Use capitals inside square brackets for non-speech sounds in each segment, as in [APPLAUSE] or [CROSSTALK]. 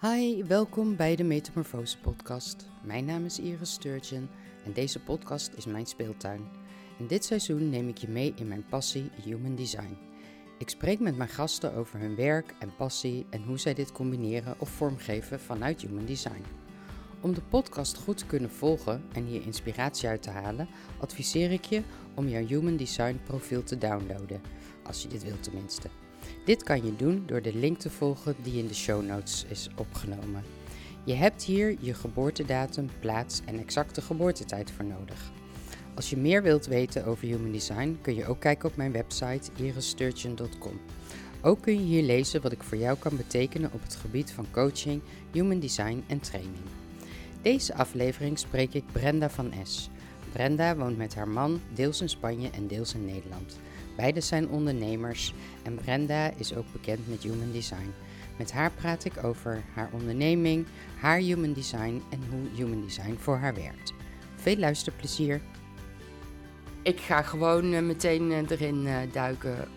Hi, welkom bij de Metamorfose podcast. Mijn naam is Iris Sturgeon en deze podcast is mijn speeltuin. In dit seizoen neem ik je mee in mijn passie Human Design. Ik spreek met mijn gasten over hun werk en passie en hoe zij dit combineren of vormgeven vanuit Human Design. Om de podcast goed te kunnen volgen en hier inspiratie uit te halen, adviseer ik je om jouw Human Design profiel te downloaden, als je dit wilt tenminste. Dit kan je doen door de link te volgen die in de show notes is opgenomen. Je hebt hier je geboortedatum, plaats en exacte geboortetijd voor nodig. Als je meer wilt weten over Human Design kun je ook kijken op mijn website iristurgeon.com. Ook kun je hier lezen wat ik voor jou kan betekenen op het gebied van coaching, human design en training. Deze aflevering spreek ik Brenda van S. Brenda woont met haar man deels in Spanje en deels in Nederland. Beide zijn ondernemers en Brenda is ook bekend met Human Design. Met haar praat ik over haar onderneming, haar Human Design en hoe Human Design voor haar werkt. Veel luisterplezier! Ik ga gewoon uh, meteen uh, erin uh, duiken.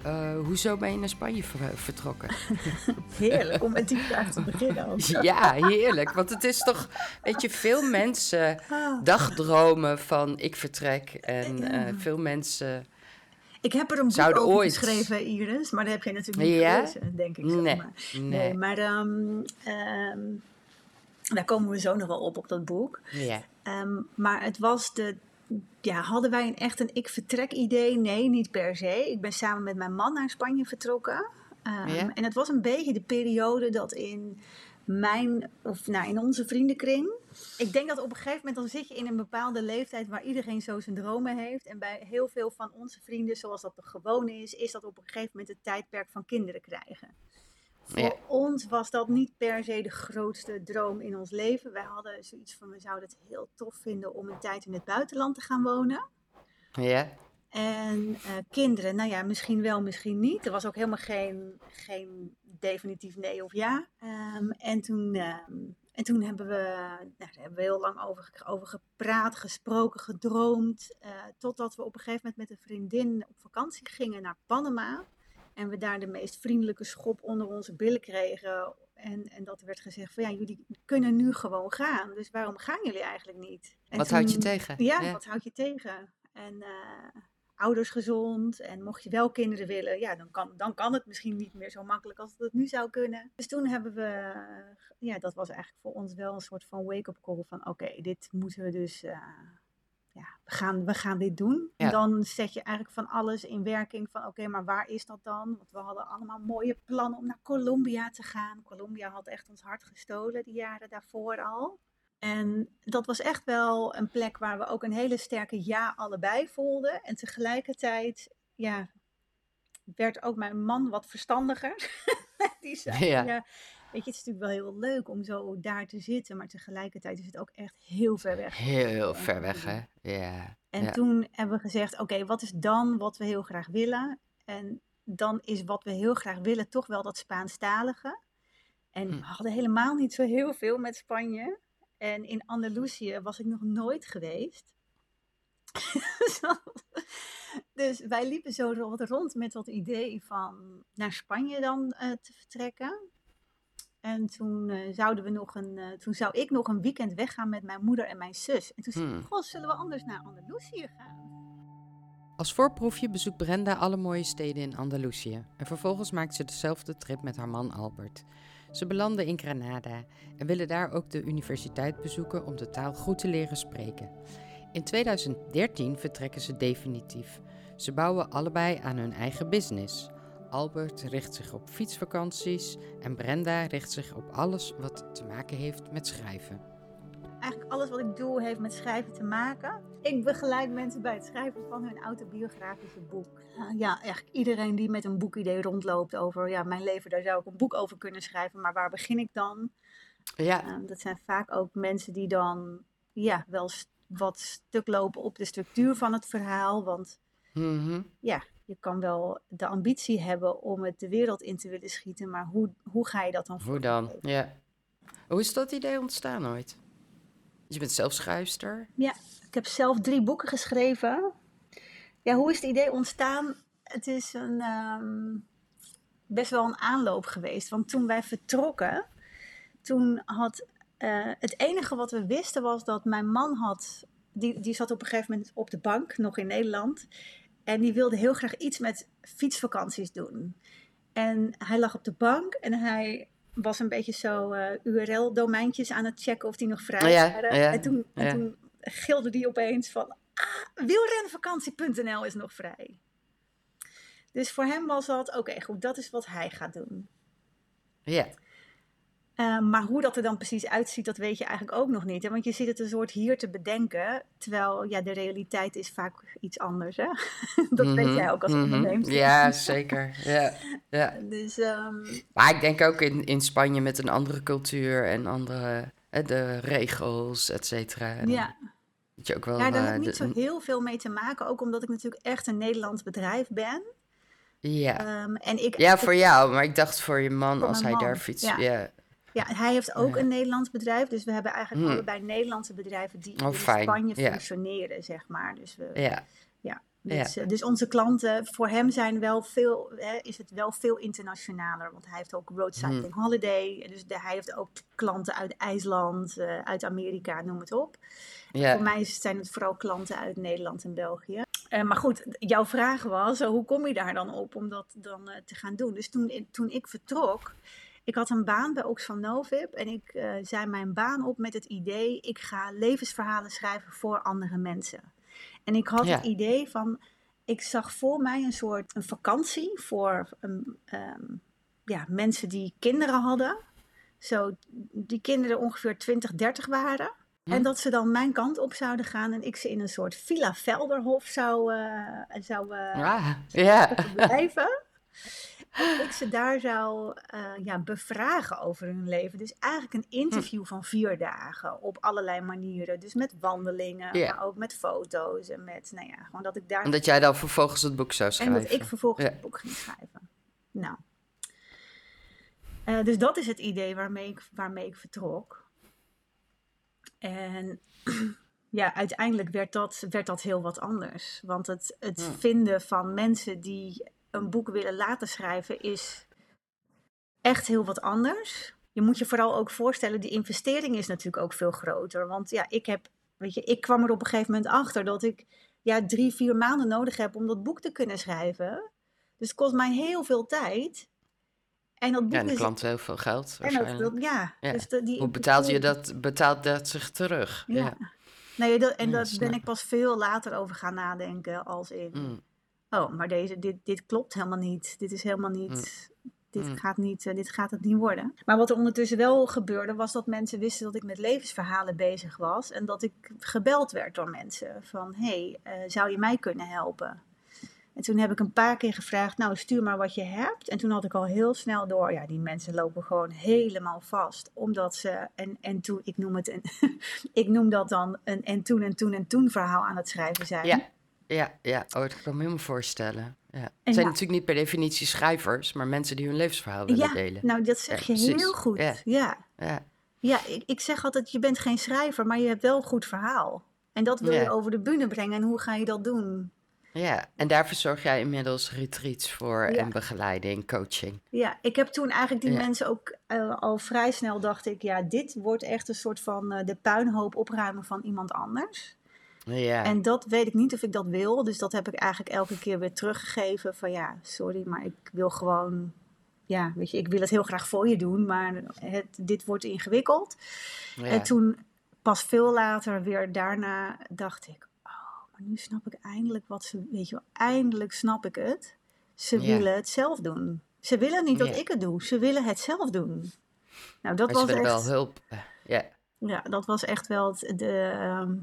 hoezo ben je naar Spanje ver vertrokken? [LAUGHS] heerlijk om met die vraag te beginnen. Ook. [LAUGHS] ja, heerlijk. Want het is toch, weet je, veel mensen ah. dagdromen van ik vertrek. En veel mensen ik heb er een boek over ooit... geschreven, Iris, maar dat heb jij natuurlijk niet ja? gelezen, denk ik. Nee, maar. nee. nee maar um, um, daar komen we zo nog wel op, op dat boek. Ja. Um, maar het was de... Ja, hadden wij een, echt een ik vertrek idee? Nee, niet per se. Ik ben samen met mijn man naar Spanje vertrokken. Ja. En het was een beetje de periode dat in mijn, of nou, in onze vriendenkring. Ik denk dat op een gegeven moment dan zit je in een bepaalde leeftijd waar iedereen zo zijn dromen heeft. En bij heel veel van onze vrienden, zoals dat gewoon is, is dat op een gegeven moment het tijdperk van kinderen krijgen. Voor ons was dat niet per se de grootste droom in ons leven. Wij hadden zoiets van, we zouden het heel tof vinden om een tijd in het buitenland te gaan wonen. Ja. En uh, kinderen, nou ja, misschien wel, misschien niet. Er was ook helemaal geen, geen definitief nee of ja. Um, en, toen, um, en toen hebben we, nou, daar hebben we heel lang over, over gepraat, gesproken, gedroomd. Uh, totdat we op een gegeven moment met een vriendin op vakantie gingen naar Panama. En we daar de meest vriendelijke schop onder onze billen kregen. En, en dat er werd gezegd van ja, jullie kunnen nu gewoon gaan. Dus waarom gaan jullie eigenlijk niet? En wat houd je tegen? Ja, ja, wat houd je tegen? En uh, ouders gezond. En mocht je wel kinderen willen, ja, dan kan, dan kan het misschien niet meer zo makkelijk als het nu zou kunnen. Dus toen hebben we, ja, dat was eigenlijk voor ons wel een soort van wake-up call van oké, dit moeten we dus, uh, ja, we gaan, we gaan dit doen. En dan zet je eigenlijk van alles in werking van oké, maar waar is dat dan? Want we hadden allemaal mooie plannen om naar Colombia te gaan. Colombia had echt ons hart gestolen die jaren daarvoor al. En dat was echt wel een plek waar we ook een hele sterke ja allebei voelden. En tegelijkertijd, ja, werd ook mijn man wat verstandiger. [LAUGHS] Die zei, ja. ja. weet je, het is natuurlijk wel heel leuk om zo daar te zitten, maar tegelijkertijd is het ook echt heel ver weg. Heel, heel ver weg, hè? Ja. En toen hebben we gezegd, oké, wat is dan wat we heel graag willen? En dan is wat we heel graag willen toch wel dat Spaanstalige. En hm. we hadden helemaal niet zo heel veel met Spanje. En in Andalusië was ik nog nooit geweest. [LAUGHS] dus wij liepen zo rond met dat idee van naar Spanje dan uh, te vertrekken. En toen, uh, zouden we nog een, uh, toen zou ik nog een weekend weggaan met mijn moeder en mijn zus. En toen zei ik, hmm. goh, zullen we anders naar Andalusië gaan? Als voorproefje bezoekt Brenda alle mooie steden in Andalusië. En vervolgens maakt ze dezelfde trip met haar man Albert. Ze belanden in Granada en willen daar ook de universiteit bezoeken om de taal goed te leren spreken. In 2013 vertrekken ze definitief. Ze bouwen allebei aan hun eigen business. Albert richt zich op fietsvakanties en Brenda richt zich op alles wat te maken heeft met schrijven. Eigenlijk alles wat ik doe heeft met schrijven te maken. Ik begeleid mensen bij het schrijven van hun autobiografische boek. Ja, eigenlijk iedereen die met een boekidee rondloopt over ja, mijn leven, daar zou ik een boek over kunnen schrijven. Maar waar begin ik dan? Ja. Uh, dat zijn vaak ook mensen die dan ja, wel wat stuk lopen op de structuur van het verhaal. Want mm ja, je kan wel de ambitie hebben om het de wereld in te willen schieten. Maar hoe, hoe ga je dat dan Hoe dan? Ja. Hoe is dat idee ontstaan ooit? Je bent zelf schrijfster? Ja, ik heb zelf drie boeken geschreven. Ja, hoe is het idee ontstaan? Het is een, um, best wel een aanloop geweest. Want toen wij vertrokken, toen had eh, het enige wat we wisten was dat mijn man had, die, die zat op een gegeven moment op de bank, nog in Nederland. En die wilde heel graag iets met fietsvakanties doen. En hij lag op de bank en hij was een beetje zo uh, URL-domeintjes aan het checken of die nog vrij waren. en toen, en toen gilde die opeens van, ah, wielrenvakantie.nl is nog vrij. Dus voor hem was dat, oké, goed, dat is wat hij gaat doen. Ja. Uh, maar hoe dat er dan precies uitziet, dat weet je eigenlijk ook nog niet. Hè? Want je zit het een soort hier te bedenken, terwijl ja, de realiteit is vaak iets anders. Hè? [LAUGHS] dat mm -hmm, weet mhm, jij ook als mm -hmm. ondernemer. Ja, zeker. Ja, ja. [LAUGHS] Dus, um... Maar ik denk ook in, in Spanje met een andere cultuur en andere de regels, et cetera. Ja. Dat je ook wel, ja, daar uh, heb ik niet de, zo heel veel mee te maken. Ook omdat ik natuurlijk echt een Nederlands bedrijf ben. Ja. Um, en ik, ja, voor jou, maar ik dacht voor je man als hij man, daar fietst. ja. Ja. Ja, hij heeft ook Ja. een Nederlands bedrijf. Dus we hebben eigenlijk Hmm. allebei Nederlandse bedrijven die Oh, in fijn, Spanje ja. functioneren, zeg maar. Dus, we, Ja. ja, dus, eh, dus onze klanten, voor hem zijn wel veel, hè, is het wel veel internationaler. Want hij heeft ook Road Hmm. Cycling Holiday. Dus de, hij heeft ook klanten uit IJsland, eh, uit Amerika, noem het op. Voor Ja. mij zijn het vooral klanten uit Nederland en België. Eh, maar goed, jouw vraag was, hoe kom je daar dan op om dat dan te gaan doen? Dus toen, toen ik vertrok, ik had een baan bij Oxfam Novib en ik eh, zei mijn baan op met het idee, ik ga levensverhalen schrijven voor andere mensen. En ik had Ja. het idee van, ik zag voor mij een soort een vakantie voor um, ehm, ja, mensen die kinderen hadden. Zo, die kinderen ongeveer 20, 30 waren. Hm? En dat ze dan mijn kant op zouden gaan en ik ze in een soort Villa Velderhof zou, eh, zou eh, Ah, ja. [LAUGHS] verblijven. En ik ze daar zou eh, ja, bevragen over hun leven. Dus eigenlijk een interview van vier dagen op allerlei manieren. Dus met wandelingen, maar ook met foto's en met, nou ja, gewoon dat ik daar... En dat jij dan vervolgens het boek zou En schrijven. dat ik vervolgens Ja. het boek ging schrijven. Nou. Eh, dus dat is het idee waarmee ik, waarmee ik vertrok. En [CLEARS THROAT] ja, uiteindelijk werd dat, werd dat heel wat anders. Want het, het Hmm. vinden van mensen die een boek willen laten schrijven is echt heel wat anders. Je moet je vooral ook voorstellen, die investering is natuurlijk ook veel groter. Want ja, ik heb, weet je, ik kwam er op een gegeven moment achter dat ik ja, drie, vier maanden nodig heb om dat boek te kunnen schrijven. Dus het kost mij heel veel tijd. En dat boek Ja, en de is. klant heel veel geld en waarschijnlijk. dat- ja, Ja. Dus de, die Hoe betaalt je dat? Betaalt dat zich terug? Ja. Ja. Nee, dat, en daar ben ik. ik pas veel later over gaan nadenken. Als in, Mm. Oh, maar deze, dit, dit klopt helemaal niet. Dit is helemaal niet. Dit, Mm. gaat niet eh, dit gaat het niet worden. Maar wat er ondertussen wel gebeurde, was dat mensen wisten dat ik met levensverhalen bezig was. En dat ik gebeld werd door mensen. Van, hé, hey, eh, zou je mij kunnen helpen? En toen heb ik een paar keer gevraagd, nou stuur maar wat je hebt. En toen had ik al heel snel door, ja, die mensen lopen gewoon helemaal vast. Omdat ze, en, en toen, ik noem het een, [LAUGHS] ik noem dat dan een en toen en toen en toen verhaal aan het schrijven zijn. Ja, ja, ja. Oh, dat kan ik me helemaal voorstellen. Ja. Het zijn natuurlijk niet per definitie schrijvers, maar mensen die hun levensverhaal willen Ja, delen. nou dat zeg je heel goed. Ja. Ja, Ja, ja ik, ik zeg altijd, je bent geen schrijver, maar je hebt wel een goed verhaal. En dat wil je over de bühne brengen. En hoe ga je dat doen? ja. En daar verzorg jij inmiddels retreats voor en begeleiding, coaching. Ja, ik heb toen eigenlijk die mensen ook eh, al vrij snel dacht ik, ja, dit wordt echt een soort van eh, de puinhoop opruimen van iemand anders. Ja, En dat weet ik niet of ik dat wil. Dus dat heb ik eigenlijk elke keer weer teruggegeven. Van ja, sorry, maar ik wil gewoon. Ja, weet je, ik wil het heel graag voor je doen, maar het, dit wordt ingewikkeld. ja. En toen, pas veel later, weer daarna, dacht ik: Oh, maar nu snap ik eindelijk wat ze. Weet je wel, eindelijk snap ik het. Ze Ja. willen het zelf doen. Ze willen niet dat ik het doe, ze willen het zelf doen. Nou, dat maar was echt. wel hulp. Ja, Ja, dat was echt wel het, de. ehm,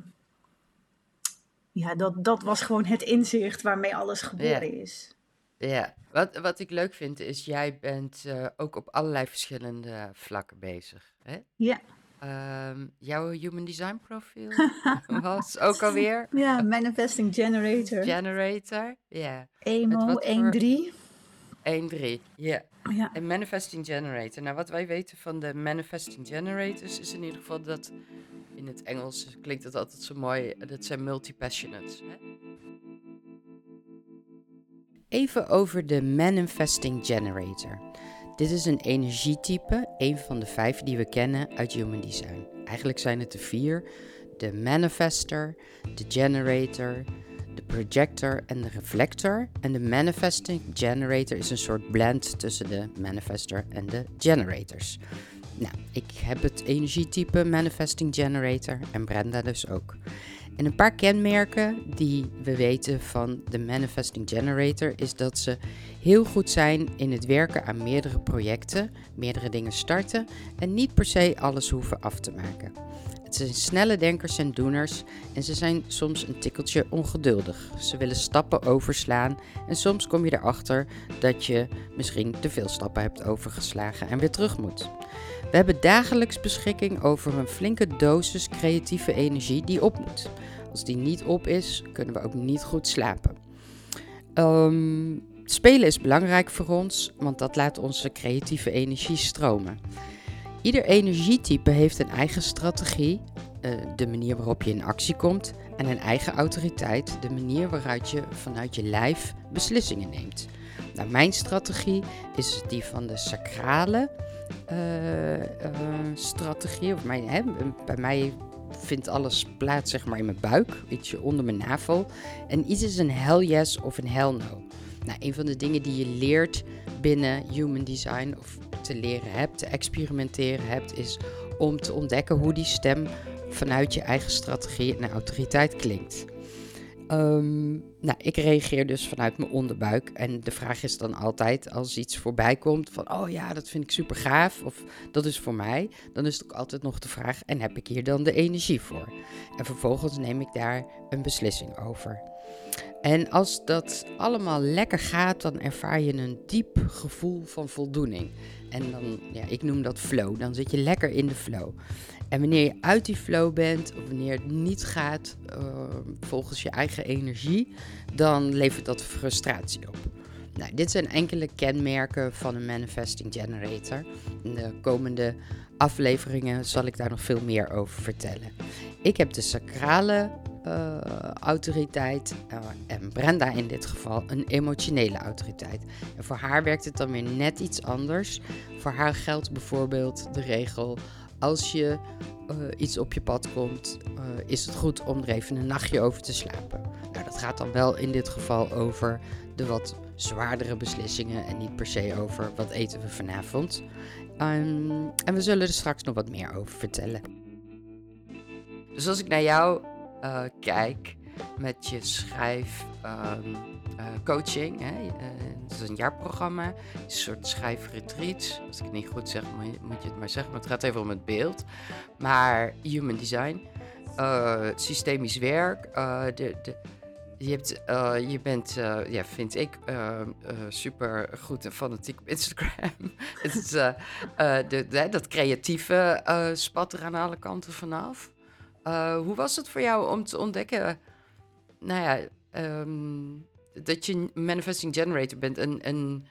ja, dat, dat was gewoon het inzicht waarmee alles geboren is. ja. Wat, wat ik leuk vind is, jij bent eh, ook op allerlei verschillende vlakken bezig. Hè? Ja, Ehm, jouw human design profiel [LAUGHS] was ook alweer ja Manifesting Generator. generator. Ja, Emo wat voor- 1.3. 1-3. Ja. Ja. En manifesting generator. Nou, wat wij weten van de manifesting generators is in ieder geval dat in het Engels klinkt het altijd zo mooi. Dat zijn multi-passionates. Even over de manifesting generator. Dit is een energietype, een van de vijf die we kennen uit Human Design. Eigenlijk zijn het er vier: de manifester, de generator, de projector en de reflector. En de manifesting generator is een soort blend tussen de manifester en de generators. Nou, ik heb het energietype manifesting generator en Brenda dus ook. En een paar kenmerken die we weten van de Manifesting Generator is dat ze heel goed zijn in het werken aan meerdere projecten, meerdere dingen starten en niet per se alles hoeven af te maken. Het zijn snelle denkers en doeners en ze zijn soms een tikkeltje ongeduldig. Ze willen stappen overslaan en soms kom je erachter dat je misschien te veel stappen hebt overgeslagen en weer terug moet. We hebben dagelijks beschikking over een flinke dosis creatieve energie die op moet. Als die niet op is, kunnen we ook niet goed slapen. Ehm, spelen is belangrijk voor ons, want dat laat onze creatieve energie stromen. Ieder energietype heeft een eigen strategie, uh, de manier waarop je in actie komt, en een eigen autoriteit, de manier waaruit je vanuit je lijf beslissingen neemt. Nou, mijn strategie is die van de sacrale uh, uh, strategie. Hè, bij mij vindt alles plaats zeg maar in mijn buik, ietsje onder mijn navel. En iets is een hell yes of een hell no. Nou, een van de dingen die je leert binnen human design of te leren hebt, te experimenteren hebt, is om te ontdekken hoe die stem vanuit je eigen strategie en autoriteit klinkt. Um, nou, ik reageer dus vanuit mijn onderbuik. En de vraag is dan altijd, als iets voorbij komt van, oh ja, dat vind ik super gaaf, of dat is voor mij, dan is het ook altijd nog de vraag, en heb ik hier dan de energie voor? En vervolgens neem ik daar een beslissing over. En als dat allemaal lekker gaat, dan ervaar je een diep gevoel van voldoening. En dan, ja, ik noem dat flow. Dan zit je lekker in de flow. En wanneer je uit die flow bent, of wanneer het niet gaat uh, volgens je eigen energie, dan levert dat frustratie op. Nou, dit zijn enkele kenmerken van een manifesting generator. In de komende afleveringen zal ik daar nog veel meer over vertellen. Ik heb de sacrale uh, autoriteit uh, en Brenda in dit geval een emotionele autoriteit. En voor haar werkt het dan weer net iets anders. Voor haar geldt bijvoorbeeld de regel als je uh, iets op je pad komt, uh, is het goed om er even een nachtje over te slapen. Nou, dat gaat dan wel in dit geval over de wat zwaardere beslissingen en niet per se over wat eten we vanavond. Um, en we zullen er straks nog wat meer over vertellen. Dus als ik naar jou uh, kijk met je schrijf. Um, uh, coaching. Hè? Het is een jaarprogramma, een soort schrijfretreats. Als ik het niet goed zeg, moet je het maar zeggen. Maar het gaat even om het beeld. Maar human design, uh, systemisch werk. de, de, je, hebt, je bent, ja, vind ik, super goed en fanatiek op Instagram. [LAUGHS] het is, de, dat creatieve spat er aan alle kanten vanaf. hoe was het voor jou om te ontdekken, nou ja, um, dat je manifesting generator bent. En, en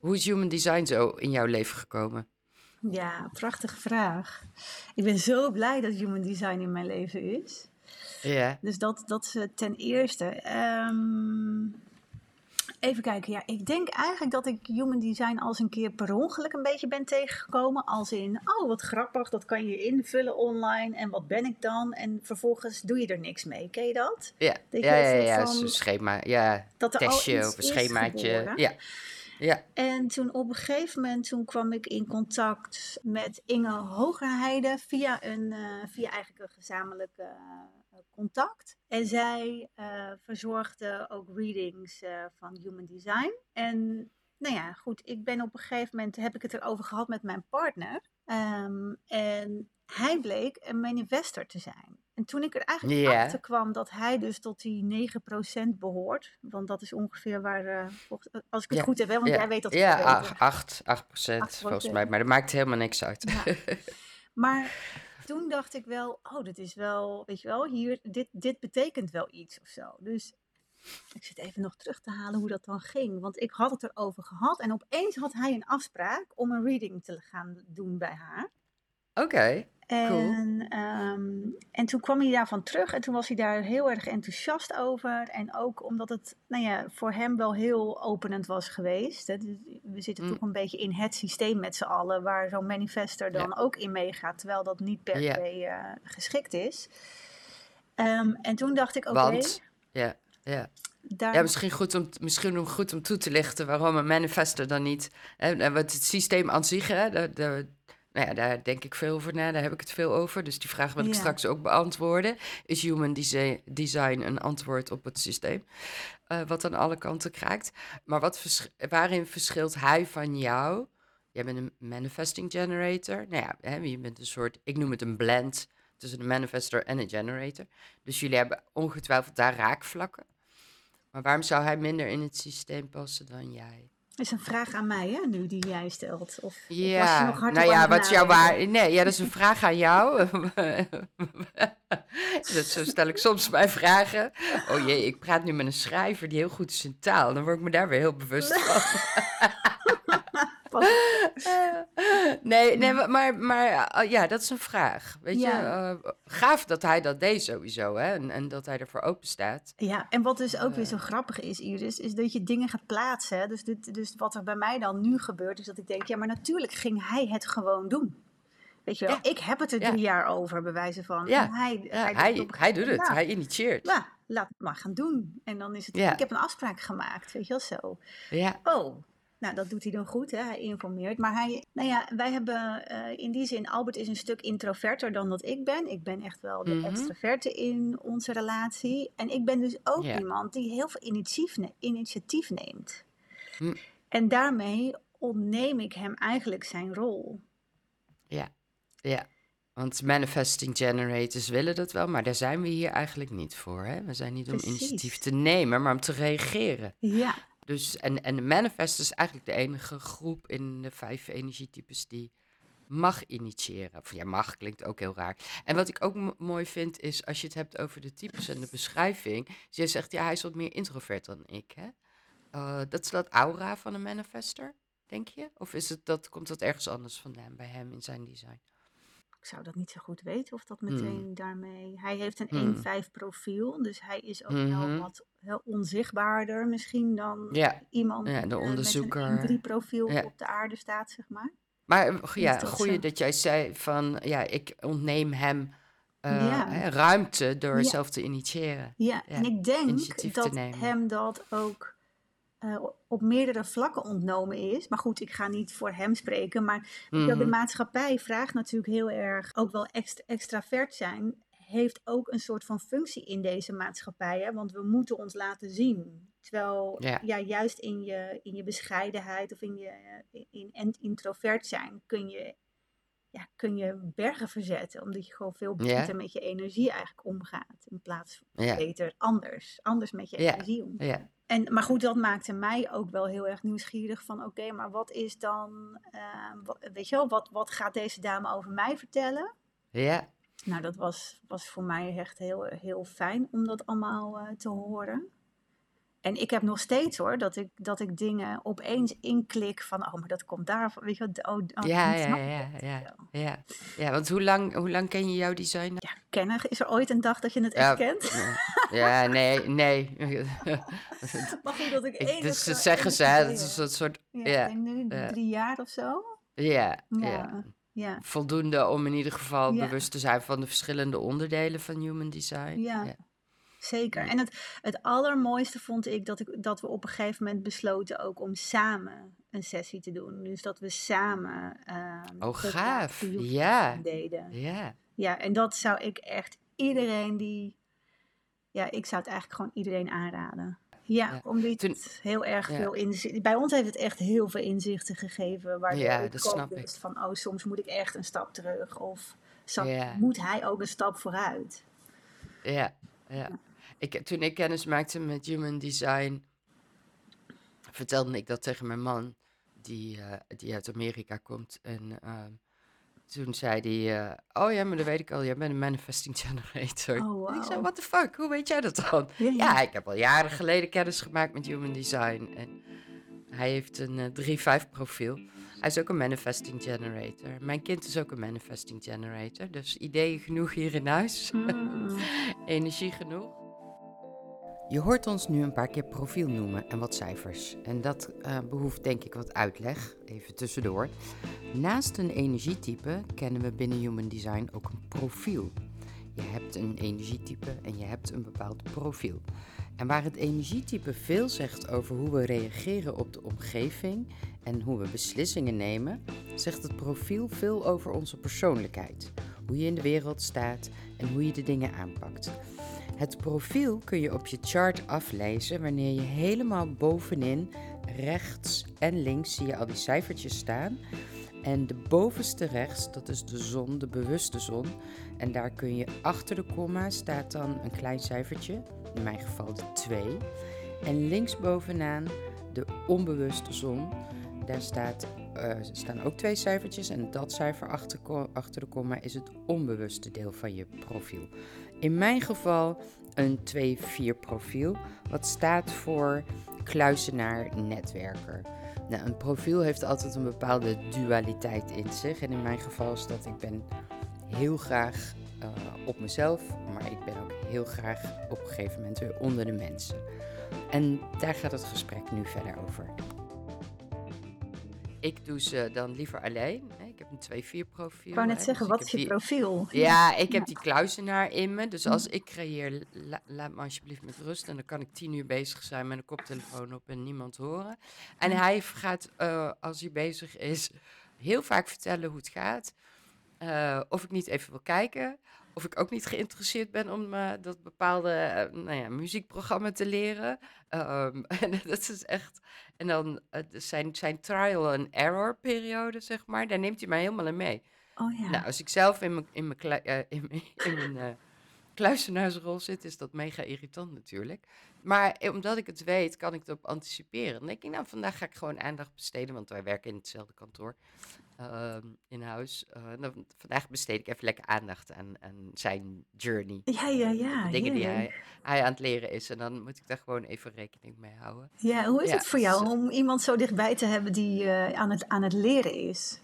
hoe is human design zo in jouw leven gekomen? Ja, prachtige vraag. Ik ben zo blij dat human design in mijn leven is. Ja. Dus dat, dat is ten eerste. Um, Even kijken, ja, ik denk eigenlijk dat ik human design als een keer per ongeluk een beetje ben tegengekomen. Als in, oh wat grappig, dat kan je invullen online en wat ben ik dan? En vervolgens doe je er niks mee, ken je dat? Ja, dat ja, ja, ja, van, schema, ja, dat er testje of een schemaatje. Ja. Ja. En toen op een gegeven moment toen kwam ik in contact met Inge Hogerheide via, een, uh, via eigenlijk een gezamenlijke uh, contact. En zij uh, verzorgde ook readings van Human Design. En nou ja, goed, ik ben op een gegeven moment, heb ik het erover gehad met mijn partner. Um, en hij bleek een manifester te zijn. En toen ik er eigenlijk yeah. achter kwam dat hij dus tot die 9% behoort. Want dat is ongeveer waar, uh, volgens, als ik het goed heb, hè, want jij weet dat. Ja, 8, 8, 8%, volgens mij. Maar dat maakt helemaal niks uit. Ja. [LAUGHS] maar toen dacht ik wel, oh, dit is wel, weet je wel, hier, dit, dit betekent wel iets of zo. Dus ik zit even nog terug te halen hoe dat dan ging. Want ik had het erover gehad en opeens had hij een afspraak om een reading te gaan doen bij haar. Oké. En, ehm, en toen kwam hij daarvan terug en toen was hij daar heel erg enthousiast over. En ook omdat het nou ja, voor hem wel heel openend was geweest. Hè. Dus we zitten Mm. toch een beetje in het systeem met z'n allen, waar zo'n manifester dan ook in meegaat, terwijl dat niet per se eh, geschikt is. Ehm, en toen dacht ik, oké, Want, ja, ja. daar... Ja, misschien goed, om, misschien goed om toe te lichten waarom een manifester dan niet. En wat het systeem aan zich, hè, daar, nou ja, daar denk ik veel over na, daar heb ik het veel over. Dus die vraag wil ik Ja. straks ook beantwoorden. Is human desi- design een antwoord op het systeem? Eh, wat aan alle kanten kraakt. Maar wat vers- waarin verschilt hij van jou? Jij bent een manifesting generator. Nou ja, hè, je bent een soort, ik noem het een blend tussen een manifester en een generator. Dus jullie hebben ongetwijfeld daar raakvlakken. Maar waarom zou hij minder in het systeem passen dan jij? Is een vraag aan mij, hè, nu die jij stelt. Of, of was je Ja, nog hardop nou ja, wat is jouw waar? Nee, ja, dat is een vraag aan jou. [LAUGHS] dat, zo stel ik soms mijn vragen. Oh jee, ik praat nu met een schrijver die heel goed is in taal. Dan word ik me daar weer heel bewust van. [LAUGHS] [LAUGHS] Nee, nee, maar- maar, eh, ja, dat is een vraag. Weet Ja. je, eh, gaaf dat hij dat deed sowieso, hè? En, en dat hij ervoor open staat. Ja, en wat dus ook weer Eh. zo grappig is, Iris, is dat je dingen gaat plaatsen. hè. Dus, dit, dus wat er bij mij dan nu gebeurt, is dat ik denk, ja, maar natuurlijk ging hij het gewoon doen. Weet je wel, Ja. ik heb het er Ja. drie jaar over, bij wijze van. Ja. Hij, doet hij, doet het, hij initieert. Ja, laat het maar gaan doen. En dan is het, ik heb een afspraak gemaakt, weet je wel zo. Ja, Oh, nou dat doet hij dan goed, hè? hij informeert. Maar hij, nou ja, wij hebben eh, in die zin, Albert is een stuk introverter dan dat ik ben. Ik ben echt wel de Mhm. extraverte in onze relatie. En ik ben dus ook iemand die heel veel initiatief, ne- initiatief neemt. Hm. En daarmee ontneem ik hem eigenlijk zijn rol. ja, ja. Want manifesting generators willen dat wel, maar daar zijn we hier eigenlijk niet voor. Hè? We zijn niet om Precies. initiatief te nemen, maar om te reageren. Ja, Dus, en, en de manifest is eigenlijk de enige groep in de vijf energietypes die mag initiëren. Of ja, mag klinkt ook heel raar. En wat ik ook mo- mooi vind is, als je het hebt over de types en de beschrijving. Dus jij zegt, ja, hij is wat meer introvert dan ik, hè? Eh, dat is dat aura van een manifester, denk je? Of is het dat, komt dat ergens anders vandaan bij hem in zijn design? Ik zou dat niet zo goed weten of dat Hmm. meteen daarmee... Hij heeft een Hmm. 1-5 profiel, dus hij is ook wel wat heel onzichtbaarder misschien dan Ja, iemand Ja, de die, eh, onderzoeker. met een 1-3-profiel Ja. op de aarde staat, zeg maar. maar eh, ja, goeie dat jij zei van, ja, ik ontneem hem eh, hè, ruimte door zelf te initiëren. Ja, en ik denk dat hem dat ook eh, op meerdere vlakken ontnomen is. Maar goed, ik ga niet voor hem spreken. Maar wel, de Mhm. maatschappij vraagt natuurlijk heel erg, ook wel extra, extravert zijn, heeft ook een soort van functie in deze maatschappij. Hè? Want we moeten ons laten zien. Terwijl Ja. ja. juist in je, in je bescheidenheid of in je eh, in, in introvert zijn kun je, ja, kun je bergen verzetten. Omdat je gewoon veel beter met je energie eigenlijk omgaat. In plaats van beter anders. Anders met je energie om. En, maar goed, dat maakte mij ook wel heel erg nieuwsgierig van oké, maar wat is dan, eh, wa- weet je wel, wat, wat gaat deze dame over mij vertellen? ja. Nou, dat was, was voor mij echt heel, heel fijn om dat allemaal eh, te horen. En ik heb nog steeds hoor, dat ik, dat ik dingen opeens inklik van, oh, maar dat komt daar, weet je wel, oh, oh, Ja, ja, ik ja, ja, ja. Ja, want hoe lang, hoe lang ken je jouw design? Ja, kennen, is er ooit een dag dat je het Ja, echt kent? Ja, nee, nee. [LAUGHS] Maar goed, dat ik Ik, enige- dus dat zeggen ze, hè, dat is een soort, Ja, ja, ik denk nu ja. drie jaar of zo. ja, ja. Ja, ja. Voldoende om in ieder geval Ja. bewust te zijn van de verschillende onderdelen van human design. Ja. Zeker. En het, het allermooiste vond ik dat, ik dat we op een gegeven moment besloten ook om samen een sessie te doen. Dus dat we samen ehm Oh, gaaf. Ja, deden. ja. Ja, en dat zou ik echt iedereen die... Ja, ik zou het eigenlijk gewoon iedereen aanraden. Ja, Ja. omdat Toen- het heel erg ja. veel inzicht... Bij ons heeft het echt heel veel inzichten gegeven. Waardoor Ja, ik dat snap ik. van, oh, soms moet ik echt een stap terug. Of stap- Ja. moet hij ook een stap vooruit. Ja, ja. Ik, toen ik kennis maakte met human design, vertelde ik dat tegen mijn man, die, eh, die uit Amerika komt. En ehm, toen zei hij, eh, oh ja, maar dat weet ik al, jij bent een manifesting [LAUGHS] generator. Oh, En ik zei, what the fuck, hoe weet jij dat dan? Ja, Ja, ik heb al jaren geleden kennis gemaakt met human design. En hij heeft een eh 3-5 profiel. Hij is ook een manifesting generator. Mijn kind is ook een manifesting generator. Dus ideeën genoeg hier in huis. Mm. [LAUGHS] Energie genoeg. Je hoort ons nu een paar keer profiel noemen en wat cijfers. En dat uh, behoeft denk ik wat uitleg, even tussendoor. Naast een energietype kennen we binnen Human Design ook een profiel. Je hebt een energietype en je hebt een bepaald profiel. En waar het energietype veel zegt over hoe we reageren op de omgeving en hoe we beslissingen nemen, zegt het profiel veel over onze persoonlijkheid. Hoe je in de wereld staat en hoe je de dingen aanpakt. Het profiel kun je op je chart aflezen wanneer je helemaal bovenin, rechts en links zie je al die cijfertjes staan. En de bovenste rechts, dat is de zon, de bewuste zon. En daar kun je achter de komma staat dan een klein cijfertje, in mijn geval de 2. En links bovenaan de onbewuste zon, daar staat, uh, staan ook twee cijfertjes. En dat cijfer achter, achter de komma is het onbewuste deel van je profiel. In mijn geval een 2-4 profiel, wat staat voor kluisenaar netwerker. Nou, een profiel heeft altijd een bepaalde dualiteit in zich. En in mijn geval is dat ik ben heel graag uh, op mezelf, maar ik ben ook heel graag op een gegeven moment weer onder de mensen. En daar gaat het gesprek nu verder over. Ik doe ze dan liever alleen. Ik heb een 2-4 profiel. Ik wou net hè, zeggen, dus wat is je die- profiel? Ja, [LAUGHS] ik heb Ja. die kluizenaar in me. Dus als ik creëer, la- laat me alsjeblieft met rust. En dan kan ik tien uur bezig zijn met een koptelefoon op en niemand horen. En hij gaat, eh, als hij bezig is, heel vaak vertellen hoe het gaat. Eh, of ik niet even wil kijken. Of ik ook niet geïnteresseerd ben om eh, dat bepaalde eh, nou ja, muziekprogramma te leren. Ehm, [LAUGHS] en dat is echt. En dan zijn, zijn trial and error periode, zeg maar. Daar neemt hij mij helemaal in mee. Oh ja. Nou, als ik zelf in mijn, in mijn, eh, in mijn, kluizenaarsrol zit, is dat mega irritant natuurlijk. Maar eh, omdat ik het weet, kan ik erop anticiperen. Dan denk ik, nou, vandaag ga ik gewoon aandacht besteden, want wij werken in hetzelfde kantoor ehm, in huis. Eh, dan, vandaag besteed ik even lekker aandacht aan, aan zijn journey. Ja, ja, ja. de dingen die hij, hij aan het leren is. En dan moet ik daar gewoon even rekening mee houden. Ja, hoe is Ja, het voor jou dus, om iemand zo dichtbij te hebben die eh, aan, het, aan het leren is?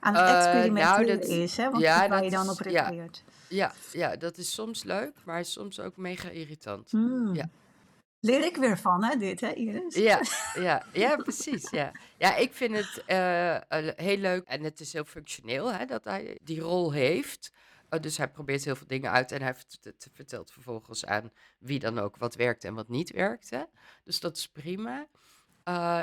Aan het Eh, nou, experimenteren dat- is, hè? Want ja, dat waar je dan op ja. refereert. Ja, ja, dat is soms leuk, maar soms ook mega irritant. Hmm. Ja. Leer ik weer van, hè, dit, hè, Iris? Ja, ja, [LAUGHS] ja, precies. Ja. ja, ik vind het eh, eh, heel leuk en het is heel functioneel hè, dat hij die rol heeft. Eh, dus hij probeert heel veel dingen uit en hij vertelt vervolgens aan wie dan ook wat werkt en wat niet werkt. Hè. Dus dat is prima.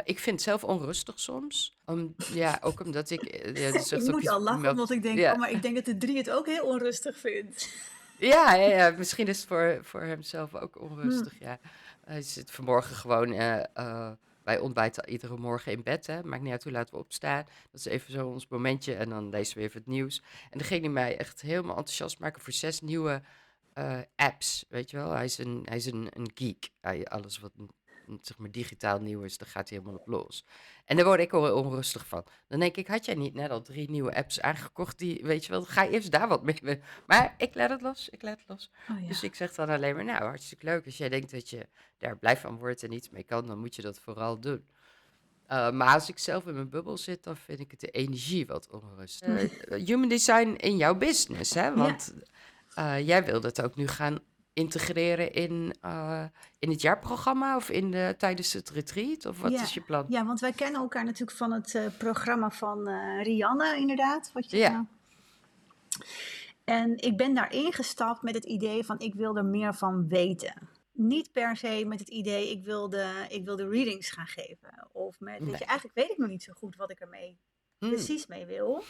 Ik vind het zelf onrustig soms. Om, ja, ook omdat ik... ja, zegt [LAUGHS] Ik moet al lachen, omdat ik denk, ja. oh, maar ik denk dat de drie het ook heel onrustig vindt. Ja, ja, ja, misschien is het voor, voor hemzelf ook onrustig. Ja. Hij zit vanmorgen gewoon. eh, eh, wij ontbijten iedere morgen in bed. Hè. Maakt niet uit hoe laat we opstaan. Dat is even zo ons momentje. En dan lezen we even het nieuws. En dan ging hij mij echt helemaal enthousiast maken voor zes nieuwe eh, apps. Weet je wel, hij is een, hij is een, een geek. Hij, alles wat zeg maar, digitaal nieuw is, daar gaat hij helemaal op los. En daar word ik al onrustig van. Dan denk ik, had jij niet net al drie nieuwe apps aangekocht? Die, weet je wel, ga eerst daar wat mee. Maar ik laat het los, ik laat het los. Oh, ja. Dus ik zeg dan alleen maar, nou, hartstikke leuk. Als jij denkt dat je daar blij van wordt en iets mee kan, dan moet je dat vooral doen. Uh, maar als ik zelf in mijn bubbel zit, dan vind ik het de energie wat onrustig. Uh, human design in jouw business, hè? Want uh, jij wil dat ook nu gaan integreren in, uh, in het jaarprogramma of in de, tijdens het retreat? Of wat ja. is je plan? Ja, want wij kennen elkaar natuurlijk van het uh, programma van uh, Rianne, inderdaad. Wat je ja. Nou... En ik ben daarin gestapt met het idee van ik wil er meer van weten. Niet per se met het idee ik wilde, ik wilde readings gaan geven. Of met, Nee. weet je, eigenlijk weet ik nog niet zo goed wat ik ermee Hmm. precies mee wil.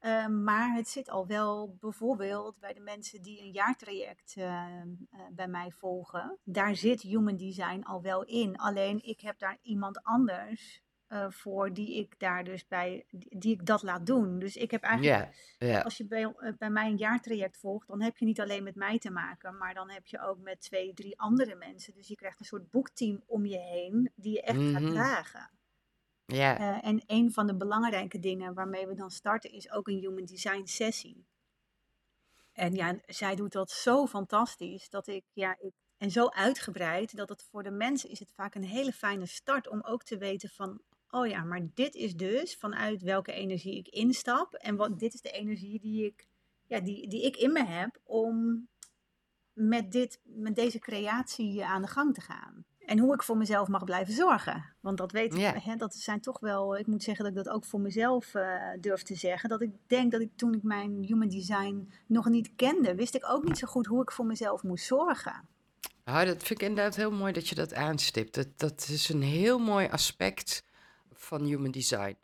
Uh, maar het zit al wel bijvoorbeeld bij de mensen die een jaartraject uh, uh, bij mij volgen. Daar zit human design al wel in. Alleen ik heb daar iemand anders uh, voor die ik daar dus bij, die, die, ik dat laat doen. Dus ik heb eigenlijk, yeah, yeah. als je bij, uh, bij mij een jaartraject volgt, dan heb je niet alleen met mij te maken, maar dan heb je ook met twee, drie andere mensen. Dus je krijgt een soort boekteam om je heen die je echt Mhm. gaat dragen. Uh, en een van de belangrijke dingen waarmee we dan starten is ook een human design sessie. En ja, zij doet dat zo fantastisch dat ik, ja, ik, en zo uitgebreid dat het voor de mensen is het vaak een hele fijne start om ook te weten van oh ja, maar dit is dus vanuit welke energie ik instap. En wat, dit is de energie die ik, ja, die, die ik in me heb om met, dit, met deze creatie aan de gang te gaan. En hoe ik voor mezelf mag blijven zorgen. Want dat weet ik, hè, dat zijn toch wel, ik moet zeggen dat ik dat ook voor mezelf uh, durf te zeggen. Dat ik denk dat ik toen ik mijn human design nog niet kende, wist ik ook niet zo goed hoe ik voor mezelf moest zorgen. Nou, dat vind ik inderdaad heel mooi dat je dat aanstipt. Dat, dat is een heel mooi aspect van human design.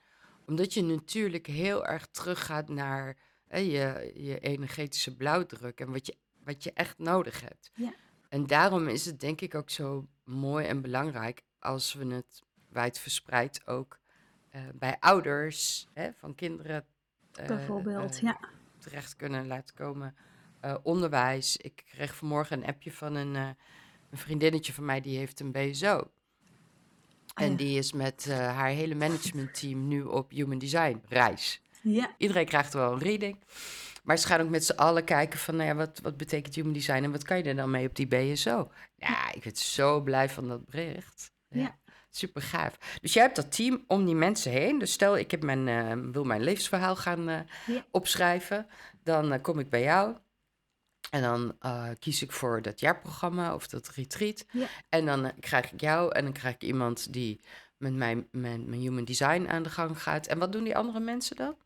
Omdat je natuurlijk heel erg teruggaat naar hè, je, je energetische blauwdruk en wat je, wat je echt nodig hebt. Ja. En daarom is het denk ik ook zo mooi en belangrijk als we het wijdverspreid ook uh, bij ouders hè, van kinderen uh, bijvoorbeeld uh, ja. terecht kunnen laten komen. onderwijs. Ik kreeg vanmorgen een appje van een, een vriendinnetje van mij die heeft een BSO. En oh die is met haar hele managementteam nu op Human Design reis. Ja. Iedereen krijgt wel een reading. Maar ze gaan ook met z'n allen kijken van, nou ja, wat, wat betekent human design en wat kan je er dan mee op die BSO? Ja, ik ben zo blij van dat bericht. Ja. Super gaaf. Dus jij hebt dat team om die mensen heen. Dus stel, ik heb mijn, uh, wil mijn levensverhaal gaan uh, opschrijven. Dan uh, kom ik bij jou. En dan kies ik voor dat jaarprogramma of dat retreat. Ja. En dan krijg ik jou en dan krijg ik iemand die met mijn, mijn, mijn human design aan de gang gaat. En wat doen die andere mensen dan?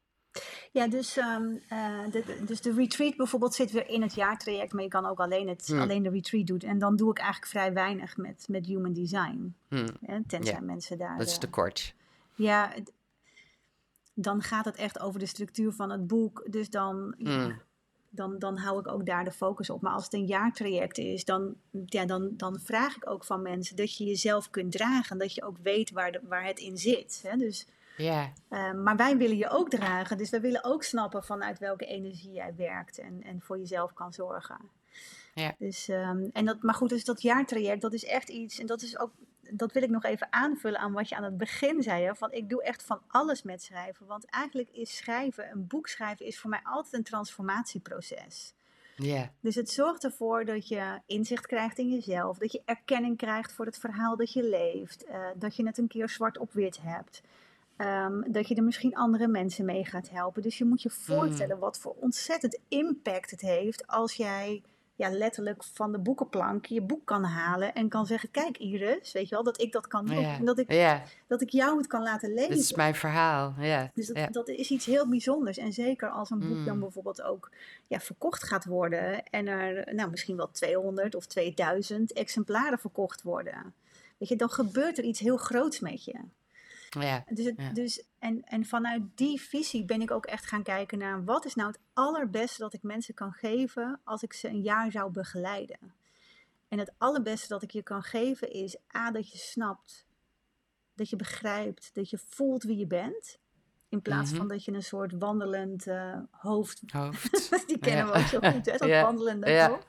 Ja, dus, um, de, dus de retreat bijvoorbeeld zit weer in het jaartraject, maar je kan ook alleen, het, hmm. alleen de retreat doen. En dan doe ik eigenlijk vrij weinig met, met human design. Hmm. tenzij mensen daar. Dat is te kort. Ja, dan gaat het echt over de structuur van het boek. Dus dan, hmm. dan, dan hou ik ook daar de focus op. Maar als het een jaartraject is, dan, ja, dan, dan vraag ik ook van mensen dat je jezelf kunt dragen. Dat je ook weet waar, de, waar het in zit. Hè? Dus ja. Ehm, maar wij willen je ook dragen. Dus wij willen ook snappen vanuit welke energie jij werkt en, en voor jezelf kan zorgen. Ja. Dus, um, en dat, maar goed, dus dat jaartraject, dat is echt iets. En dat is ook, dat wil ik nog even aanvullen aan wat je aan het begin zei. Hè, van ik doe echt van alles met schrijven. Want eigenlijk is schrijven, een boek schrijven, is voor mij altijd een transformatieproces. Ja. Dus het zorgt ervoor dat je inzicht krijgt in jezelf, dat je erkenning krijgt voor het verhaal dat je leeft, uh, dat je het een keer zwart op wit hebt. Um, dat je er misschien andere mensen mee gaat helpen. Dus je moet je mm. voorstellen wat voor ontzettend impact het heeft als jij ja, letterlijk van de boekenplank je boek kan halen en kan zeggen: Kijk, Iris, weet je wel, dat ik dat kan doen. En dat ik, dat ik jou het kan laten lezen. Dat is mijn verhaal. Ja. Dus dat, dat, is iets heel bijzonders. En zeker als een boek dan mm. bijvoorbeeld ook ja, verkocht gaat worden en er nou, misschien wel 200 of 2000 exemplaren verkocht worden. Weet je, dan gebeurt er iets heel groots met je. Ja, dus, het, dus en, en vanuit die visie ben ik ook echt gaan kijken naar wat is nou het allerbeste dat ik mensen kan geven als ik ze een jaar zou begeleiden. En het allerbeste dat ik je kan geven is A, dat je snapt, dat je begrijpt, dat je voelt wie je bent. In plaats van mhm. dat je een soort wandelend uh, hoofd, hoofd. [LAUGHS] die kennen we ook zo goed, hè? dat wandelende hoofd.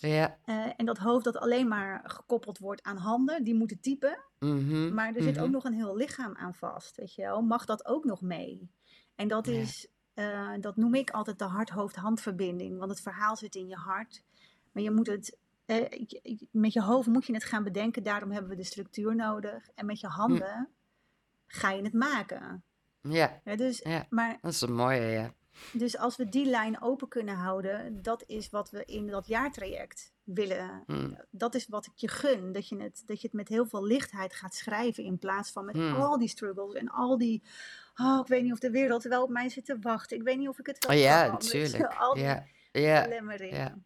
Ja. Uh, en dat hoofd dat alleen maar gekoppeld wordt aan handen, die moeten typen. Mm maar er zit ook mhm. nog een heel lichaam aan vast, weet je wel. Mag dat ook nog mee? En dat is, uh, dat noem ik altijd de hart-hoofd-handverbinding. Want het verhaal zit in je hart. Maar je moet het, uh, met je hoofd moet je het gaan bedenken. Daarom hebben we de structuur nodig. En met je handen mm. ga je het maken. Ja, ja, dus, ja. Maar, dat is een mooie, ja. Dus als we die lijn open kunnen houden, dat is wat we in dat jaartraject willen. Hmm. Dat is wat ik je gun. Dat je, het, dat je het met heel veel lichtheid gaat schrijven. In plaats van met hmm. al die struggles en al die. Oh, ik weet niet of de wereld wel op mij zit te wachten. Ik weet niet of ik het wel oh, ja, natuurlijk. [LAUGHS] Al die ja, ja, ja.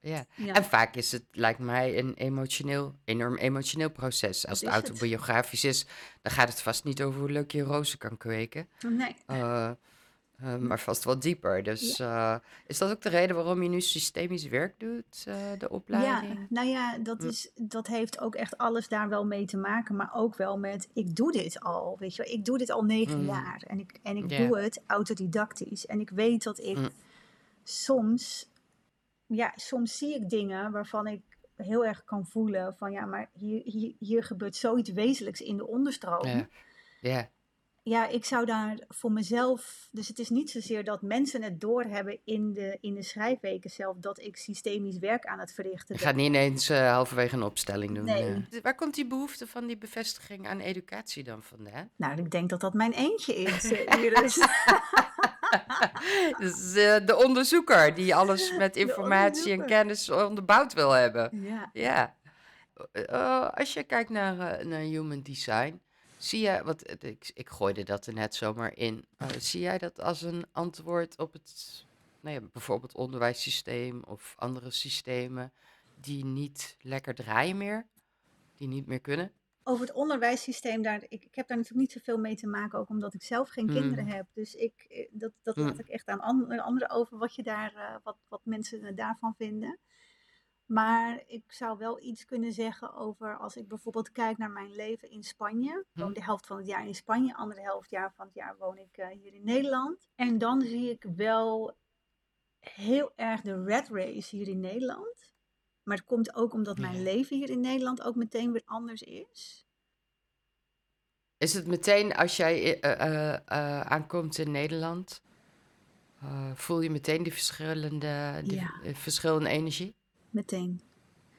Ja. en vaak is het, lijkt mij, een emotioneel, enorm emotioneel proces. Als het autobiografisch is, dan gaat het vast niet over hoe leuk je rozen kan kweken. Nee. Uh, uh, maar vast wel dieper. Dus uh, is dat ook de reden waarom je nu systemisch werk doet, uh, de opleiding? Ja, nou ja, dat, is, dat heeft ook echt alles daar wel mee te maken. Maar ook wel met, ik doe dit al, weet je wel. Ik doe dit al negen mm. jaar. En ik, en ik doe het autodidactisch. En ik weet dat ik mm. soms, ja, soms zie ik dingen waarvan ik heel erg kan voelen van... Ja, maar hier, hier, hier gebeurt zoiets wezenlijks in de onderstroom. Ja. Yeah ja, ik zou daar voor mezelf. Dus het is niet zozeer dat mensen het doorhebben in de, in de schrijfweken zelf. dat ik systemisch werk aan het verrichten Je ben. gaat niet ineens eh, halverwege een opstelling doen. Nee. eh. Waar komt die behoefte van die bevestiging aan educatie dan vandaan? Nou, ik denk dat dat mijn eentje is, [LAUGHS] eh, Iris. [LAUGHS] Dus, de onderzoeker die alles met informatie en kennis onderbouwd wil hebben. ja. Ja. Eh, als je kijkt naar, naar human design, zie je, wat eh, ik, ik gooide dat er net zomaar in, zie jij dat als een antwoord op het, nou ja, bijvoorbeeld onderwijssysteem of andere systemen die niet lekker draaien meer, die niet meer kunnen? Over het onderwijssysteem, daar, ik, ik heb daar natuurlijk niet zoveel mee te maken, ook omdat ik zelf geen Hmm. kinderen heb. Dus ik, eh, dat, dat Hmm. laat ik echt aan andere, anderen over wat, je daar, eh, wat, wat mensen eh, daarvan vinden. Maar ik zou wel iets kunnen zeggen over als ik bijvoorbeeld kijk naar mijn leven in Spanje. Ik woon Hmm. de helft van het jaar in Spanje, andere helft jaar van het jaar woon ik eh, hier in Nederland. En dan zie ik wel heel erg de red race hier in Nederland. Maar het komt ook omdat mijn leven hier in Nederland ook meteen weer anders is. Is het meteen als jij eh, eh, aankomt in Nederland, voel je meteen die verschillende, die, Ja. verschillende energie? Meteen.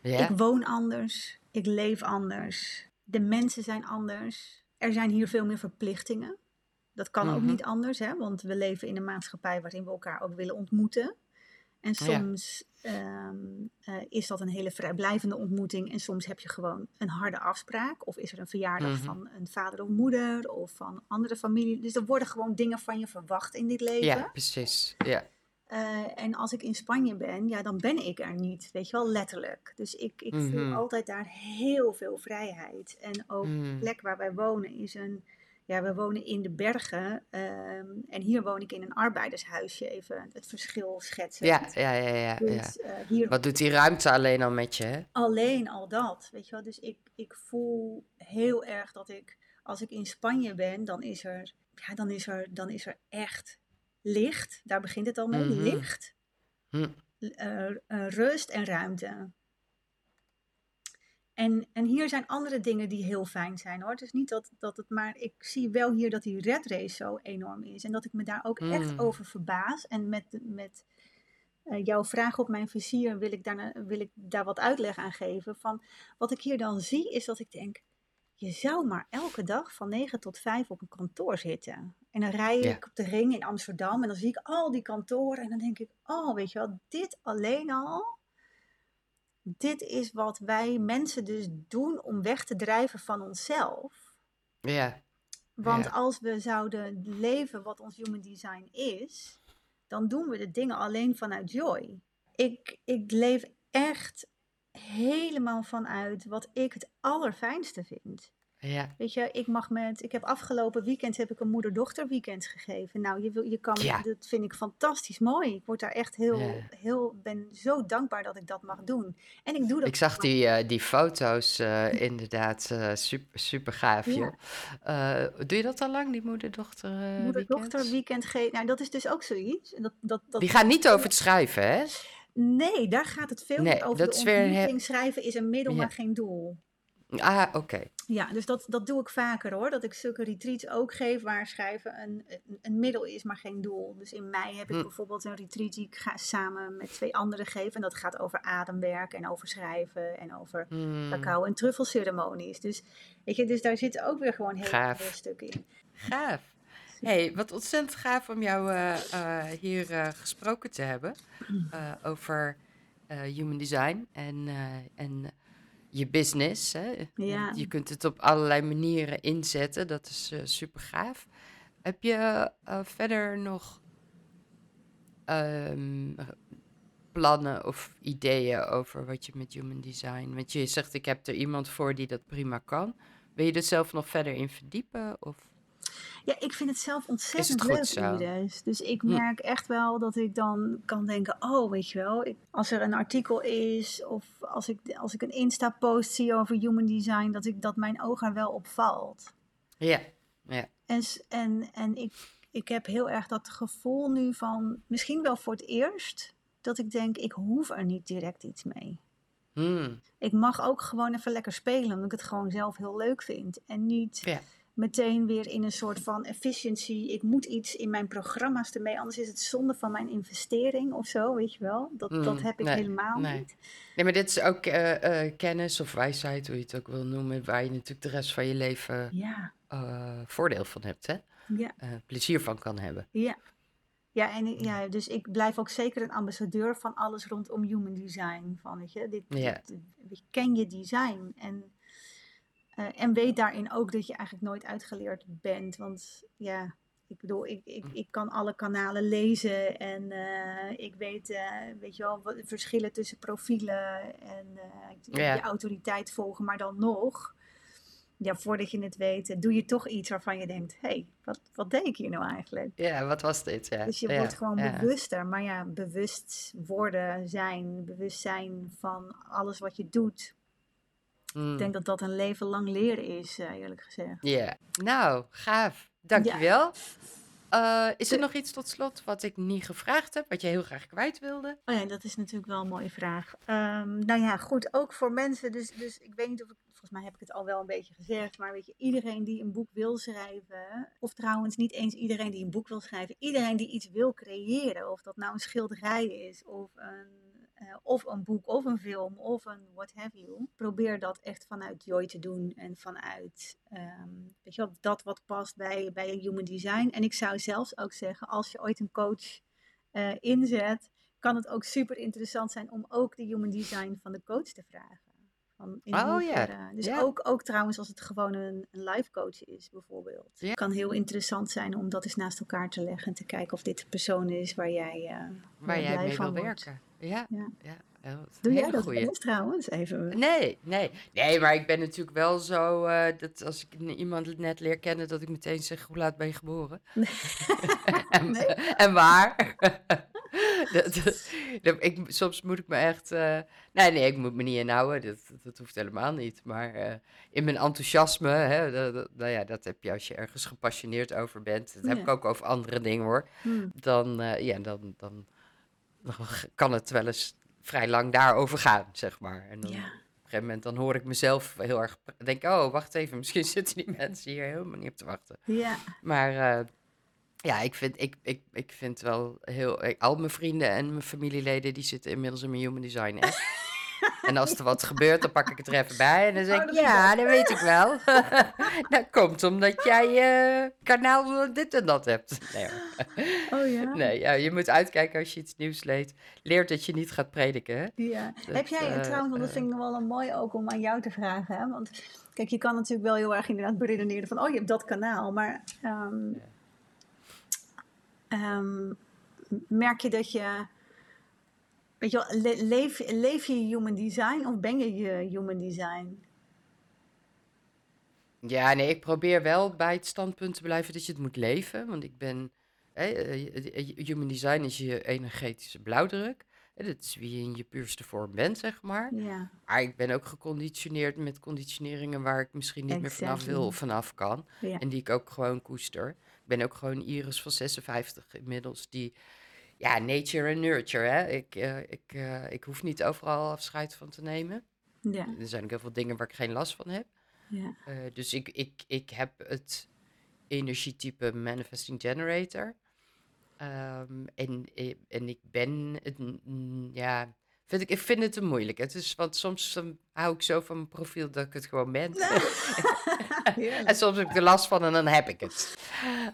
Ja? Ik woon anders. Ik leef anders. De mensen zijn anders. Er zijn hier veel meer verplichtingen. Dat kan ook Mhm. niet anders, hè? want we leven in een maatschappij waarin we elkaar ook willen ontmoeten. En Ja. soms ehm, eh, is dat een hele vrijblijvende ontmoeting en soms heb je gewoon een harde afspraak. Of is er een verjaardag Mhm. van een vader of moeder of van andere familie. Dus er worden gewoon dingen van je verwacht in dit leven. Ja, precies. Ja. Eh, en als ik in Spanje ben, ja, dan ben ik er niet, weet je wel, letterlijk. Dus ik, ik Mhm. voel altijd daar heel veel vrijheid. En ook de Mm. plek waar wij wonen is een, ja, we wonen in de bergen. ehm, en hier woon ik in een arbeidershuisje, even het verschil schetsen. Ja, ja, ja, ja, ja. Dus eh, hier Wat doet die ruimte alleen al met je, hè? alleen al dat, weet je wel. Dus ik, ik voel heel erg dat ik, als ik in Spanje ben, dan is er, ja, dan is er, dan is er echt licht. Daar begint het al mee, Mhm. licht. Hm. eh, eh, rust en ruimte. En, en hier zijn andere dingen die heel fijn zijn hoor. Het is niet dat, dat het maar. Ik zie wel hier dat die red race zo enorm is. En dat ik me daar ook echt Mm. over verbaas. En met, met eh, jouw vraag op mijn vizier wil ik, daarna, wil ik daar wat uitleg aan geven. Van wat ik hier dan zie is dat ik denk. Je zou maar elke dag van 9 tot 5 op een kantoor zitten. En dan rij Ja. ik op de ring in Amsterdam en dan zie ik al die kantoren. En dan denk ik, oh, weet je wel, dit alleen al. Dit is wat wij mensen dus doen om weg te drijven van onszelf. Ja. Want Ja. als we zouden leven wat ons human design is, dan doen we de dingen alleen vanuit joy. Ik, ik leef echt helemaal vanuit wat ik het allerfijnste vind. Ja. Weet je, ik mag met, ik heb afgelopen weekend heb ik een moeder-dochter weekend gegeven. Nou, je, wil, je kan, Ja. dat vind ik fantastisch mooi. Ik word daar echt heel, Ja. heel, ben zo dankbaar dat ik dat mag doen. En ik doe dat. Ik zag die, eh, die foto's eh, [LAUGHS] inderdaad eh, super, super gaaf, Ja. joh. Doe je dat al lang, die moeder-dochter moeder-dochter weekend geven. Nou, dat is dus ook zoiets. Dat, dat, dat, Die gaan niet over het schrijven, hè? Nee, daar gaat het veel Nee, meer over. dat de is weer schrijven is een middel, maar geen doel. Ah, oké. Ja, dus dat, dat doe ik vaker hoor. Dat ik zulke retreats ook geef waar schrijven een, een, een middel is, maar geen doel. Dus in mei heb ik Hm. bijvoorbeeld een retreat die ik ga samen met twee anderen geven. En dat gaat over ademwerk en over schrijven en over Hmm, cacao- en truffelceremonies. Dus, weet je, dus daar zitten ook weer gewoon heel veel stukken in. Gaaf. hey, wat ontzettend gaaf om jou eh, eh, hier eh, gesproken te hebben eh, over human design en, en je business. Hè? Ja. Je kunt het op allerlei manieren inzetten, dat is super gaaf. Heb je eh, verder nog ehm, plannen of ideeën over wat je met human design? Want je zegt, ik heb er iemand voor die dat prima kan. Wil je er zelf nog verder in verdiepen? Of? Ja, ik vind het zelf ontzettend leuk? Iris. Dus ik Hm. merk echt wel dat ik dan kan denken, oh, weet je wel, ik, als er een artikel is of als ik, als ik een Insta-post zie over human design, dat, ik, dat mijn oog er wel op valt. Ja, ja. En, en, en ik, ik heb heel erg dat gevoel nu van, misschien wel voor het eerst, dat ik denk, ik hoef er niet direct iets mee. Hmm. Ik mag ook gewoon even lekker spelen, omdat ik het gewoon zelf heel leuk vind. En niet Ja. Meteen weer in een soort van efficiency. Ik moet iets in mijn programma's ermee, anders is het zonde van mijn investering of zo, weet je wel. Dat, dat Mm, heb ik nee, helemaal nee. niet. Nee, maar dit is ook eh, eh, kennis of wijsheid, hoe je het ook wil noemen, waar je natuurlijk de rest van je leven Ja, eh, voordeel van hebt, hè? ja, plezier van kan hebben. ja. Ja, en ik- ja, dus ik blijf ook zeker een ambassadeur van alles rondom human design. Van, weet je, dit, Ja. ken je design en, eh, en weet daarin ook dat je eigenlijk nooit uitgeleerd bent. Want ja, ik bedoel, ik, ik, ik kan alle kanalen lezen en eh, ik weet, eh, weet je wel, wat verschillen tussen profielen en Ja. je autoriteit volgen, maar dan nog. Ja, voordat je het weet, doe je toch iets waarvan je denkt: hé, hey, wat, wat deed ik hier nou eigenlijk? Ja, wat was dit? Ja, Dus je wordt gewoon bewuster. Maar ja, bewust worden, zijn, bewust zijn van alles wat je doet. Mm. Ik denk dat dat een leven lang leren is, eh, eerlijk gezegd. Ja, nou, gaaf. Dankjewel. Eh, is er De- nog iets tot slot wat ik niet gevraagd heb, wat je heel graag kwijt wilde? Oh ja, dat is natuurlijk wel een mooie vraag. Ehm, nou ja, goed, ook voor mensen. Dus, dus ik weet niet of ik, volgens mij heb ik het al wel een beetje gezegd. Maar weet je, iedereen die een boek wil schrijven. Of trouwens, niet eens iedereen die een boek wil schrijven. Iedereen die iets wil creëren. Of dat nou een schilderij is, of een, eh, of een boek, of een film, of een what have you. Probeer dat echt vanuit joy te doen. En vanuit, ehm, weet je wel, dat wat past bij, bij human design. En ik zou zelfs ook zeggen, als je ooit een coach eh, inzet kan het ook super interessant zijn om ook de human design van de coach te vragen. Van in Oh, ja. Dus Ja. ook, ook trouwens als het gewoon een, een life coach is bijvoorbeeld. Ja. Het kan heel interessant zijn om dat eens naast elkaar te leggen en te kijken of dit de persoon is waar jij, eh, Waar jij blij mee van wil wordt. werken. Ja, Ja. Doe jij dat eens trouwens? Even. Nee, nee. Nee, maar ik ben natuurlijk wel zo eh, dat als ik iemand net leer kennen, dat ik meteen zeg: hoe laat ben je geboren? [LAUGHS] en, Nee? en waar? [LAUGHS] dat, ik, soms moet ik me echt. eh, nee, nee, ik moet me niet inhouden. Dat, dat, hoeft helemaal niet. Maar eh, in mijn enthousiasme, hè, nou ja, dat heb je als je ergens gepassioneerd over bent. Dat heb Ja. ik ook over andere dingen hoor. Hmm. Dan, eh, ja, dan, dan, dan kan het wel eens vrij lang daarover gaan, zeg maar. En dan, Ja. een gegeven moment dan hoor ik mezelf heel erg denk, oh, wacht even, [LAUGHS] misschien zitten die mensen hier helemaal niet op te wachten. Ja. Maar ja, ik vind, ik, ik, ik vind wel heel, ik- al mijn vrienden en mijn familieleden, die zitten inmiddels in mijn human design app. [LAUGHS] En als er wat gebeurt, dan pak ik het er even bij en dan zeg Oh, ik, dat ja, dat weet ik wel. [LAUGHS] dat komt omdat jij eh kanaal dit en dat hebt. Nee. Oh ja. [LAUGHS] nee ja, je moet uitkijken als je iets nieuws leest. Leert dat je niet gaat prediken, hè? Ja. Dat, Heb jij, eh, trouwens, want dat vind ik nog wel een mooi ook om aan jou te vragen. Hè? Want kijk, je kan natuurlijk wel heel erg inderdaad beredeneren van, oh, je hebt dat kanaal. Maar ehm, ehm, merk je dat je, weet je wel, le- leef, leef je human design of ben je je human design? Ja, nee, ik probeer wel bij het standpunt te blijven dat je het moet leven. Want ik ben. eh, human design is je energetische blauwdruk. Dat is wie je in je puurste vorm bent, zeg maar. Ja, Maar ik ben ook geconditioneerd met conditioneringen waar ik misschien niet meer vanaf wil of vanaf kan. ja, En die ik ook gewoon koester. Ben ook gewoon Iris van 56 inmiddels. Die, ja, nature en nurture. Hè? Ik, eh, ik, eh, ik hoef niet overal afscheid van te nemen. ja, Er zijn ook heel veel dingen waar ik geen last van heb. ja. Eh, dus ik, ik, ik heb het energietype Manifesting Generator. Ehm, en, en ik ben, het, ja, vind ik, ik vind het te moeilijk. Het is, want soms dan hou ik zo van mijn profiel dat ik het gewoon ben. [LAUGHS] [LAUGHS] en soms heb ik er last van en dan heb ik het.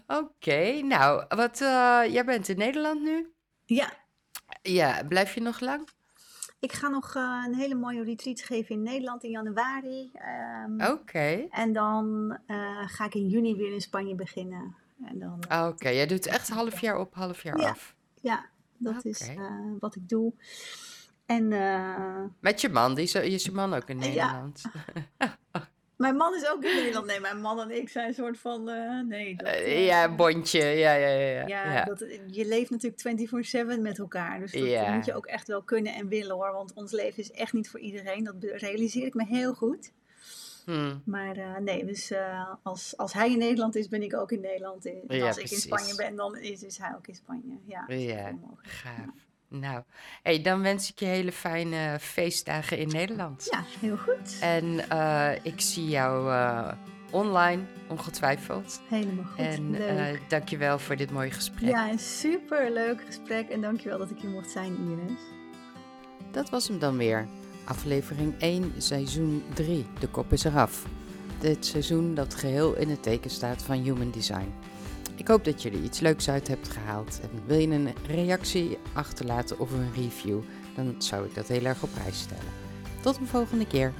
Oké, nou, wat, eh, jij bent in Nederland nu? Ja, Ja, blijf je nog lang? ik ga nog eh, een hele mooie retreat geven in Nederland in januari. Ehm, Oké. En dan eh, ga ik in juni weer in Spanje beginnen. En dan, eh, Oké, jij doet echt half jaar op, half jaar Ja. af. ja, dat is wat ik doe. En eh, Met je man, die is, is je man ook in Ja. Nederland? [LAUGHS] mijn man is ook in Nederland. Nee, mijn man en ik zijn een soort van... eh, nee, dat, Eh, ja, bondje. Ja, ja, ja. ja. ja, ja. Dat, je leeft natuurlijk 24-7 met elkaar. Dus dat Ja. moet je ook echt wel kunnen en willen hoor. Want ons leven is echt niet voor iedereen. Dat realiseer ik me heel goed. Hm. Maar nee, dus als, als hij in Nederland is, ben ik ook in Nederland. En Ja, als ik in. Spanje ben, dan is, is hij ook in Spanje. Ja, Ja. Gaaf. Nou, hey, dan wens ik je hele fijne feestdagen in Nederland. Ja, heel goed. En eh, ik zie jou eh, online, ongetwijfeld. Helemaal goed. En uh, Leuk. dankjewel voor dit mooie gesprek. Ja, een super leuk gesprek en dankjewel dat ik hier mocht zijn, Iris. Dat was hem dan weer. Aflevering 1, seizoen 3. De kop is eraf. Dit seizoen dat geheel in het teken staat van Human Design. Ik hoop dat er iets leuks uit hebt gehaald. En wil je een reactie achterlaten of een review, dan zou ik dat heel erg op prijs stellen. Tot een volgende keer.